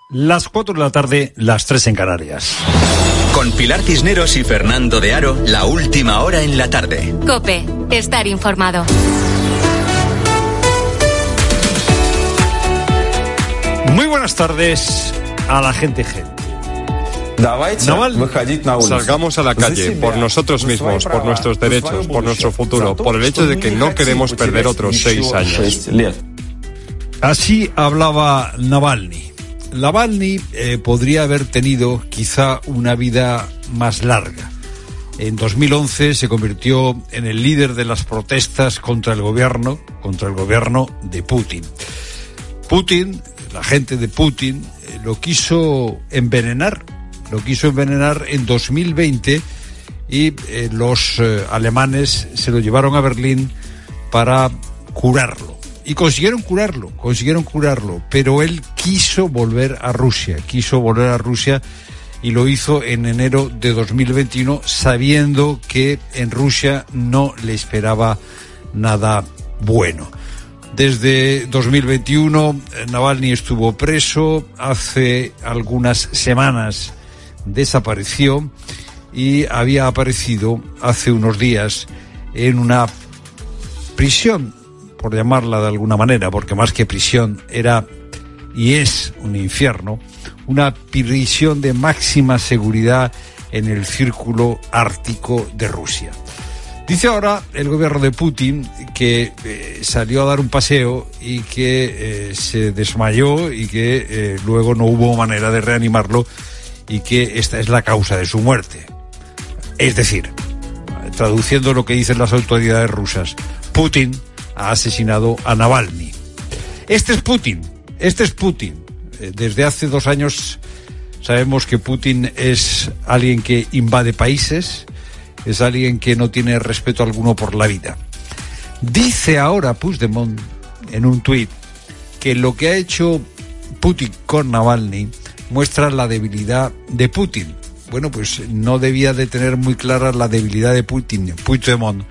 Las 4 de la tarde, las 3 en Canarias. Con Pilar Cisneros y Fernando de Aro, la última hora en la tarde. Cope, estar informado. Muy buenas tardes a la gente gente. Naval, Salgamos a la calle por nosotros mismos, por nuestros derechos, por nuestro futuro, por el hecho de que no queremos perder otros seis años. Así hablaba Navalny. Navalny eh, podría haber tenido quizá una vida más larga. En 2011 se convirtió en el líder de las protestas contra el gobierno, contra el gobierno de Putin. Putin, la gente de Putin, eh, lo quiso envenenar, lo quiso envenenar en 2020 y eh, los alemanes se lo llevaron a Berlín para curarlo. Y consiguieron curarlo, consiguieron curarlo, pero él quiso volver a Rusia, quiso volver a Rusia y lo hizo en enero de 2021 sabiendo que en Rusia no le esperaba nada bueno. Desde 2021 eh, Navalny estuvo preso, hace algunas semanas desapareció y había aparecido hace unos días en una prisión por llamarla de alguna manera, porque más que prisión era y es un infierno, una prisión de máxima seguridad en el círculo ártico de Rusia. Dice ahora el gobierno de Putin que eh, salió a dar un paseo y que eh, se desmayó y que eh, luego no hubo manera de reanimarlo y que esta es la causa de su muerte. Es decir, traduciendo lo que dicen las autoridades rusas, Putin ha asesinado a Navalny. Este es Putin, este es Putin. Eh, Desde hace dos años sabemos que Putin es alguien que invade países, es alguien que no tiene respeto alguno por la vida. Dice ahora Puigdemont en un tuit que lo que ha hecho Putin con Navalny muestra la debilidad de Putin. Bueno, pues no debía de tener muy clara la debilidad de Putin, Puigdemont,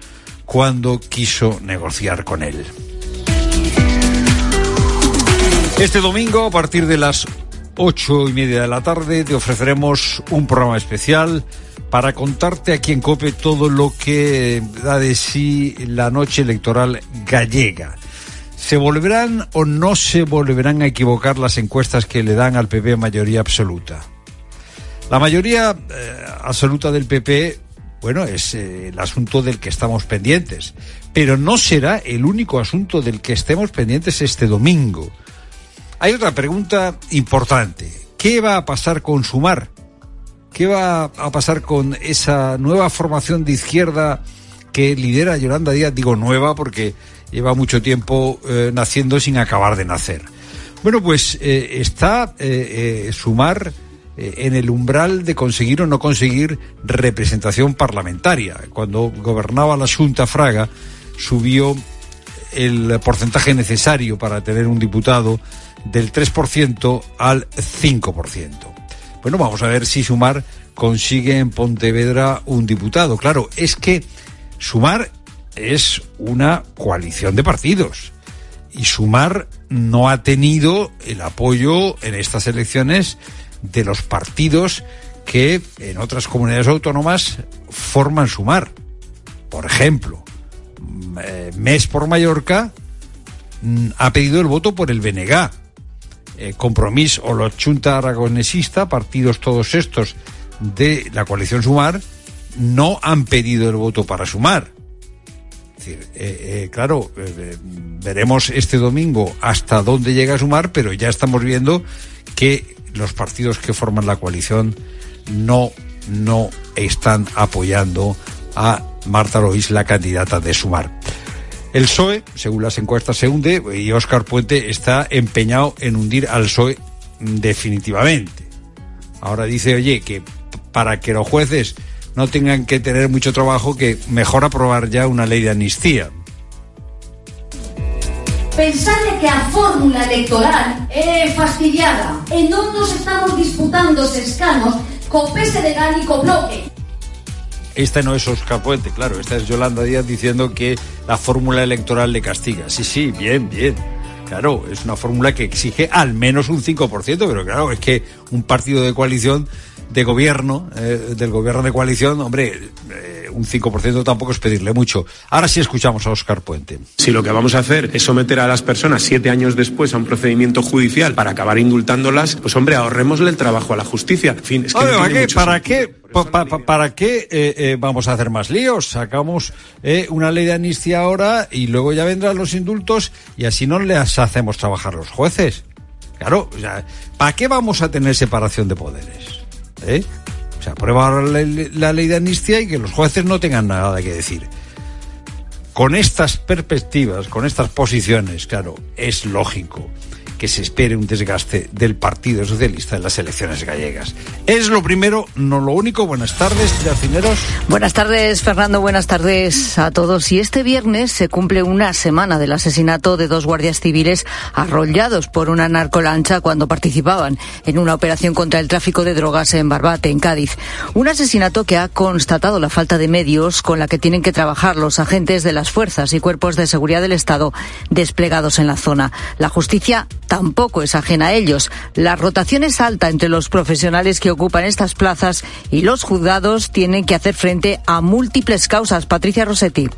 cuando quiso negociar con él. Este domingo, a partir de las ocho y media de la tarde, te ofreceremos un programa especial para contarte aquí en COPE todo lo que da de sí la noche electoral gallega. ¿Se volverán o no se volverán a equivocar las encuestas que le dan al PP mayoría absoluta? La mayoría eh, absoluta del PP, bueno, es eh, el asunto del que estamos pendientes, pero no será el único asunto del que estemos pendientes este domingo. Hay otra pregunta importante. ¿Qué va a pasar con Sumar? ¿Qué va a pasar con esa nueva formación de izquierda que lidera Yolanda Díaz? Digo nueva porque lleva mucho tiempo eh, naciendo sin acabar de nacer. Bueno, pues eh, está Sumar en el umbral de conseguir o no conseguir representación parlamentaria. Cuando gobernaba la Junta Fraga, subió el porcentaje necesario para tener un diputado del 3% al 5%. Bueno, vamos a ver si Sumar consigue en Pontevedra un diputado. Claro, es que Sumar es una coalición de partidos y Sumar no ha tenido el apoyo en estas elecciones de los partidos que en otras comunidades autónomas forman Sumar. Por ejemplo, eh, Mes por Mallorca mm, ha pedido el voto por el BNG. Eh, Compromís o la Chunta Aragonesista, partidos todos estos de la coalición Sumar no han pedido el voto para sumar. Es decir, eh, eh, claro, veremos este domingo hasta dónde llega a sumar, pero ya estamos viendo que los partidos que forman la coalición no, no están apoyando a Marta Lois, la candidata de sumar. El PSOE, según las encuestas, se hunde y Óscar Puente está empeñado en hundir al PSOE definitivamente. Ahora dice, oye, que para que los jueces no tengan que tener mucho trabajo, que mejor aprobar ya una ley de amnistía. Pensade que a fórmula electoral é fastidiada e non nos estamos disputando os escanos co PSDG e co Bloque. Esta no es Oscar Puente, claro, esta es Yolanda Díaz diciendo que la fórmula electoral le castiga. Sí, sí, bien, bien. Claro, es una fórmula que exige al menos un 5%, pero claro, es que un partido de coalición de gobierno, eh, del gobierno de coalición, hombre, eh, un 5% tampoco es pedirle mucho. Ahora sí escuchamos a Oscar Puente. Si lo que vamos a hacer es someter a las personas siete años después a un procedimiento judicial para acabar indultándolas, pues hombre, ahorrémosle el trabajo a la justicia. En fin, es que Oye, no ¿para qué, mucho para sentido. qué, pa- pa- pa- para qué eh, eh, vamos a hacer más líos? Sacamos eh, una ley de amnistía ahora y luego ya vendrán los indultos y así no les hacemos trabajar los jueces. Claro, o sea, ¿para qué vamos a tener separación de poderes? ¿Eh? O sea, aprueba la, la ley de amnistía y que los jueces no tengan nada que decir. Con estas perspectivas, con estas posiciones, claro, es lógico que se espere un desgaste del Partido Socialista en las elecciones gallegas. Es lo primero, no lo único. Buenas tardes, tirocineros. Buenas tardes, Fernando. Buenas tardes a todos. Y este viernes se cumple una semana del asesinato de dos guardias civiles arrollados por una narcolancha cuando participaban en una operación contra el tráfico de drogas en Barbate, en Cádiz. Un asesinato que ha constatado la falta de medios con la que tienen que trabajar los agentes de las fuerzas y cuerpos de seguridad del Estado desplegados en la zona. La justicia tampoco es ajena a ellos. La rotación es alta entre los profesionales que ocupan estas plazas y los juzgados tienen que hacer frente a múltiples causas. Patricia Rossetti.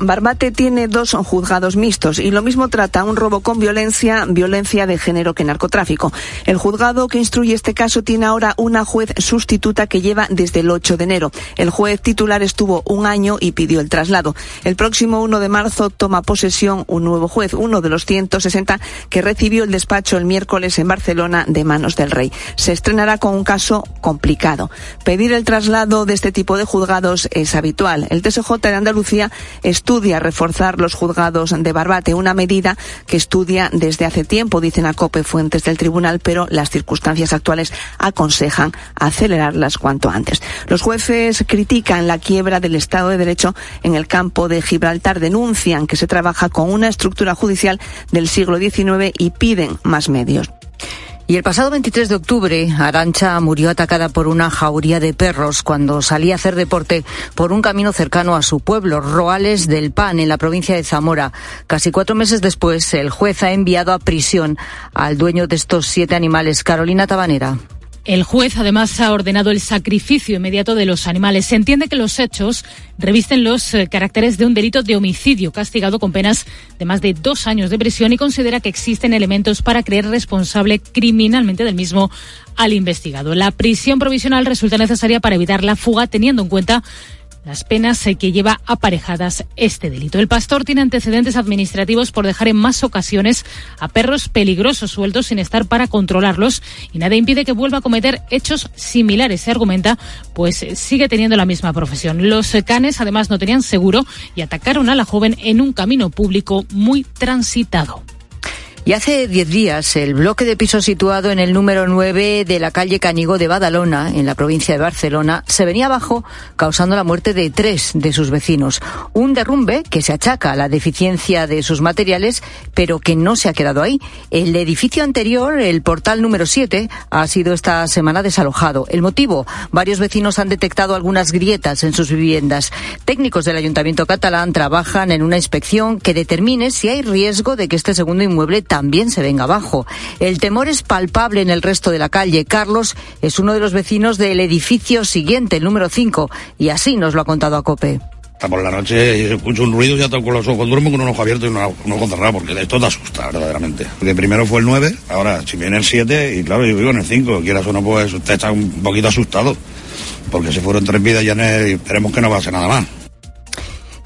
Barbate tiene dos juzgados mixtos y lo mismo trata un robo con violencia, violencia de género que narcotráfico. El juzgado que instruye este caso tiene ahora una juez sustituta que lleva desde el 8 de enero. El juez titular estuvo un año y pidió el traslado. El próximo 1 de marzo toma posesión un nuevo juez, uno de los 160 que recibió el despacho el miércoles en Barcelona de manos del rey. Se estrenará con un caso complicado. Pedir el traslado de este tipo de juzgados es habitual. El TSJ de Andalucía estudia reforzar los juzgados de Barbate, una medida que estudia desde hace tiempo, dicen a COPE fuentes del tribunal, pero las circunstancias actuales aconsejan acelerarlas cuanto antes. Los jueces critican la quiebra del Estado de Derecho en el campo de Gibraltar, denuncian que se trabaja con una estructura judicial del siglo XIX y piden más medios. Y el pasado 23 de octubre, Arancha murió atacada por una jauría de perros cuando salía a hacer deporte por un camino cercano a su pueblo, Roales del Pan, en la provincia de Zamora. Casi cuatro meses después, el juez ha enviado a prisión al dueño de estos siete animales, Carolina Tabanera. El juez además ha ordenado el sacrificio inmediato de los animales. Se entiende que los hechos revisten los eh, caracteres de un delito de homicidio castigado con penas de más de dos años de prisión y considera que existen elementos para creer responsable criminalmente del mismo al investigado. La prisión provisional resulta necesaria para evitar la fuga teniendo en cuenta las penas eh, que lleva aparejadas este delito. El pastor tiene antecedentes administrativos por dejar en más ocasiones a perros peligrosos sueltos sin estar para controlarlos y nada impide que vuelva a cometer hechos similares, se argumenta, pues eh, sigue teniendo la misma profesión. Los canes además no tenían seguro y atacaron a la joven en un camino público muy transitado. Y hace diez días, el bloque de pisos situado en el número 9 de la calle Canigó de Badalona, en la provincia de Barcelona, se venía abajo, causando la muerte de tres de sus vecinos. Un derrumbe que se achaca a la deficiencia de sus materiales, pero que no se ha quedado ahí. El edificio anterior, el portal número 7, ha sido esta semana desalojado. El motivo, varios vecinos han detectado algunas grietas en sus viviendas. Técnicos del Ayuntamiento catalán trabajan en una inspección que determine si hay riesgo de que este segundo inmueble se venga abajo. El temor es palpable en el resto de la calle. Carlos es uno de los vecinos del edificio siguiente, el número 5, y así nos lo ha contado a COPE. Por la noche escucho un ruido y ya tengo con los ojos, duermo con un ojo abierto y un ojo, cerrado, porque esto te asusta verdaderamente. Porque primero fue el 9, ahora si viene el 7 y claro, yo vivo en el 5, quieras o no, pues te está un poquito asustado. porque si fueron tres vidas ya esperemos que no ser nada más.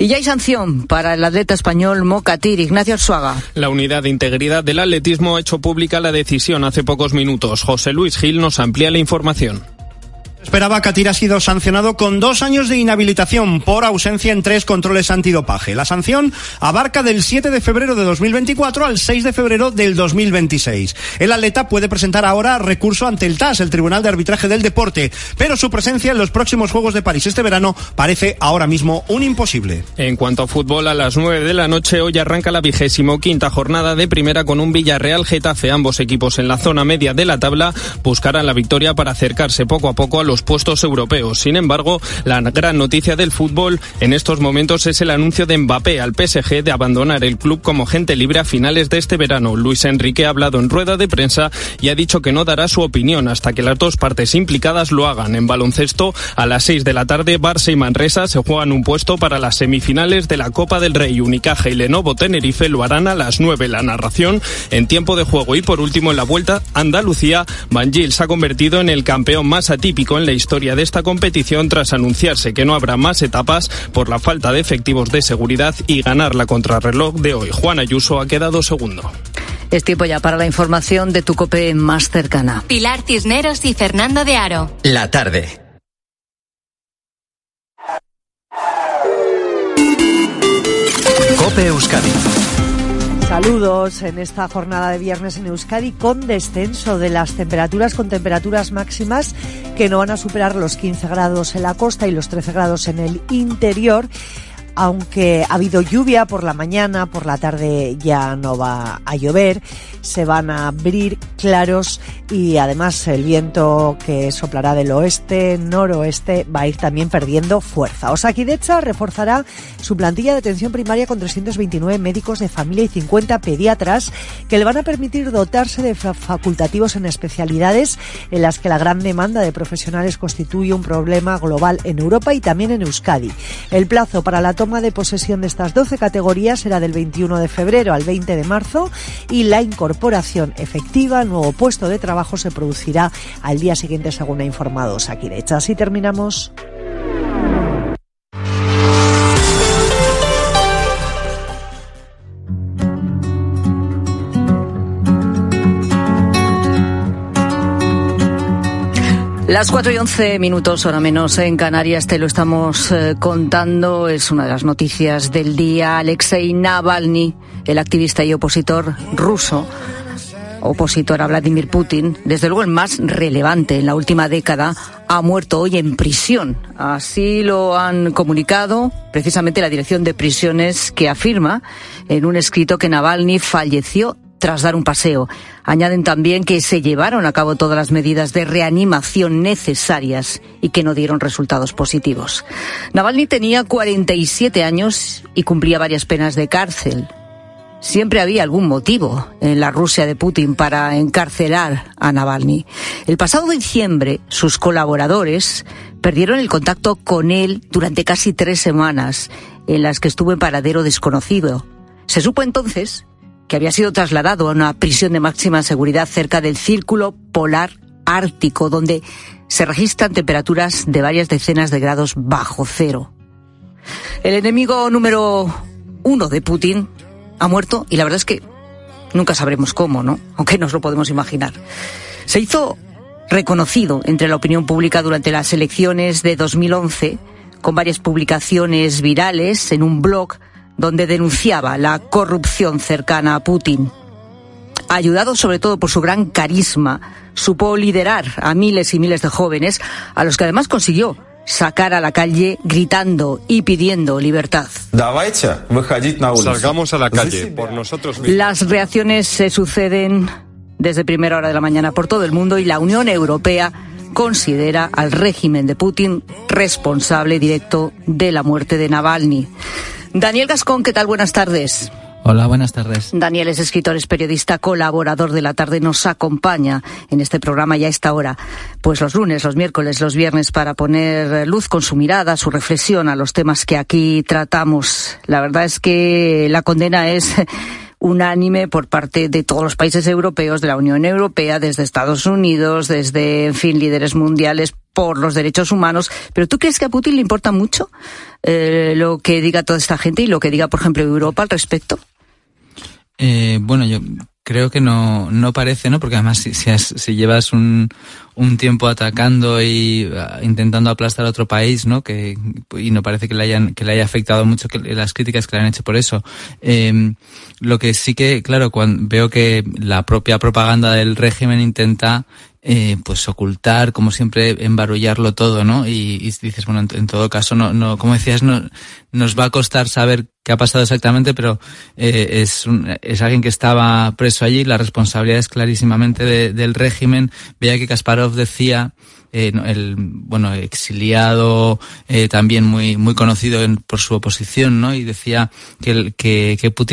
Y ya hay sanción para el atleta español Mocatir, Ignacio Arzuaga. La unidad de integridad del atletismo ha hecho pública la decisión hace pocos minutos. José Luis Gil nos amplía la información. Esperaba Katir ha sido sancionado con dos años de inhabilitación por ausencia en tres controles antidopaje. La sanción abarca del 7 de febrero de 2024 al 6 de febrero del 2026. El atleta puede presentar ahora recurso ante el TAS, el Tribunal de Arbitraje del Deporte, pero su presencia en los próximos Juegos de París este verano parece ahora mismo un imposible. En cuanto a fútbol, a las 9 de la noche hoy arranca la vigésimo quinta jornada de primera con un Villarreal Getafe. Ambos equipos en la zona media de la tabla buscarán la victoria para acercarse poco a poco a los puestos europeos. Sin embargo, la gran noticia del fútbol en estos momentos es el anuncio de Mbappé al PSG de abandonar el club como gente libre a finales de este verano. Luis Enrique ha hablado en rueda de prensa y ha dicho que no dará su opinión hasta que las dos partes implicadas lo hagan. En baloncesto, a las 6 de la tarde, Barça y Manresa se juegan un puesto para las semifinales de la Copa del Rey. Unicaja y Lenovo Tenerife lo harán a las 9. La narración en tiempo de juego y por último en la vuelta Andalucía, Van se ha convertido en el campeón más atípico en la historia de esta competición tras anunciarse que no habrá más etapas por la falta de efectivos de seguridad y ganar la contrarreloj de hoy. Juan Ayuso ha quedado segundo. Es tiempo ya para la información de tu COPE más cercana. Pilar Cisneros y Fernando de Aro. La tarde. COPE Euskadi. Saludos en esta jornada de viernes en Euskadi con descenso de las temperaturas con temperaturas máximas que no van a superar los 15 grados en la costa y los 13 grados en el interior aunque ha habido lluvia por la mañana, por la tarde ya no va a llover, se van a abrir claros y además el viento que soplará del oeste, noroeste, va a ir también perdiendo fuerza. Osakidecha reforzará su plantilla de atención primaria con 329 médicos de familia y 50 pediatras que le van a permitir dotarse de facultativos en especialidades en las que la gran demanda de profesionales constituye un problema global en Europa y también en Euskadi. El plazo para la toma de posesión de estas 12 categorías será del 21 de febrero al 20 de marzo y la incorporación efectiva al nuevo puesto de trabajo se producirá al día siguiente según ha informado Sakirecha. Así terminamos. Las 4 y 11 minutos, hora menos en Canarias, te lo estamos eh, contando. Es una de las noticias del día. Alexei Navalny, el activista y opositor ruso, opositor a Vladimir Putin, desde luego el más relevante en la última década, ha muerto hoy en prisión. Así lo han comunicado precisamente la Dirección de Prisiones, que afirma en un escrito que Navalny falleció tras dar un paseo. Añaden también que se llevaron a cabo todas las medidas de reanimación necesarias y que no dieron resultados positivos. Navalny tenía 47 años y cumplía varias penas de cárcel. Siempre había algún motivo en la Rusia de Putin para encarcelar a Navalny. El pasado diciembre, sus colaboradores perdieron el contacto con él durante casi tres semanas, en las que estuvo en paradero desconocido. Se supo entonces que había sido trasladado a una prisión de máxima seguridad cerca del Círculo Polar Ártico, donde se registran temperaturas de varias decenas de grados bajo cero. El enemigo número uno de Putin ha muerto y la verdad es que nunca sabremos cómo, ¿no? Aunque nos lo podemos imaginar. Se hizo reconocido entre la opinión pública durante las elecciones de 2011 con varias publicaciones virales en un blog donde denunciaba la corrupción cercana a Putin. Ayudado sobre todo por su gran carisma, supo liderar a miles y miles de jóvenes, a los que además consiguió sacar a la calle gritando y pidiendo libertad. Salgamos a la calle por nosotros mismos. Las reacciones se suceden desde primera hora de la mañana por todo el mundo y la Unión Europea considera al régimen de Putin responsable directo de la muerte de Navalny. Daniel Gascón, ¿qué tal? Buenas tardes. Hola, buenas tardes. Daniel es escritor, es periodista, colaborador de la tarde, nos acompaña en este programa ya a esta hora, pues los lunes, los miércoles, los viernes, para poner luz con su mirada, su reflexión a los temas que aquí tratamos. La verdad es que la condena es unánime por parte de todos los países europeos, de la Unión Europea, desde Estados Unidos, desde, en fin, líderes mundiales por los derechos humanos. Pero ¿tú crees que a Putin le importa mucho eh, lo que diga toda esta gente y lo que diga, por ejemplo, Europa al respecto? Eh, bueno, yo creo que no, no parece, ¿no? Porque además si, llevas un, un, tiempo atacando y uh, intentando aplastar a otro país, ¿no? Que, y no parece que le hayan, que le haya afectado mucho que, las críticas que le han hecho por eso. Eh, lo que sí que, claro, cuando veo que la propia propaganda del régimen intenta eh, pues ocultar, como siempre, embarullarlo todo, ¿no? Y, dices, bueno, en, todo caso, no, no, como decías, no, nos va a costar saber qué ha pasado exactamente, pero eh, es, es alguien que estaba preso allí, la responsabilidad es clarísimamente del régimen. Veía que Kasparov decía eh, el bueno exiliado eh, también muy muy conocido por su oposición no y decía que, que, que Putin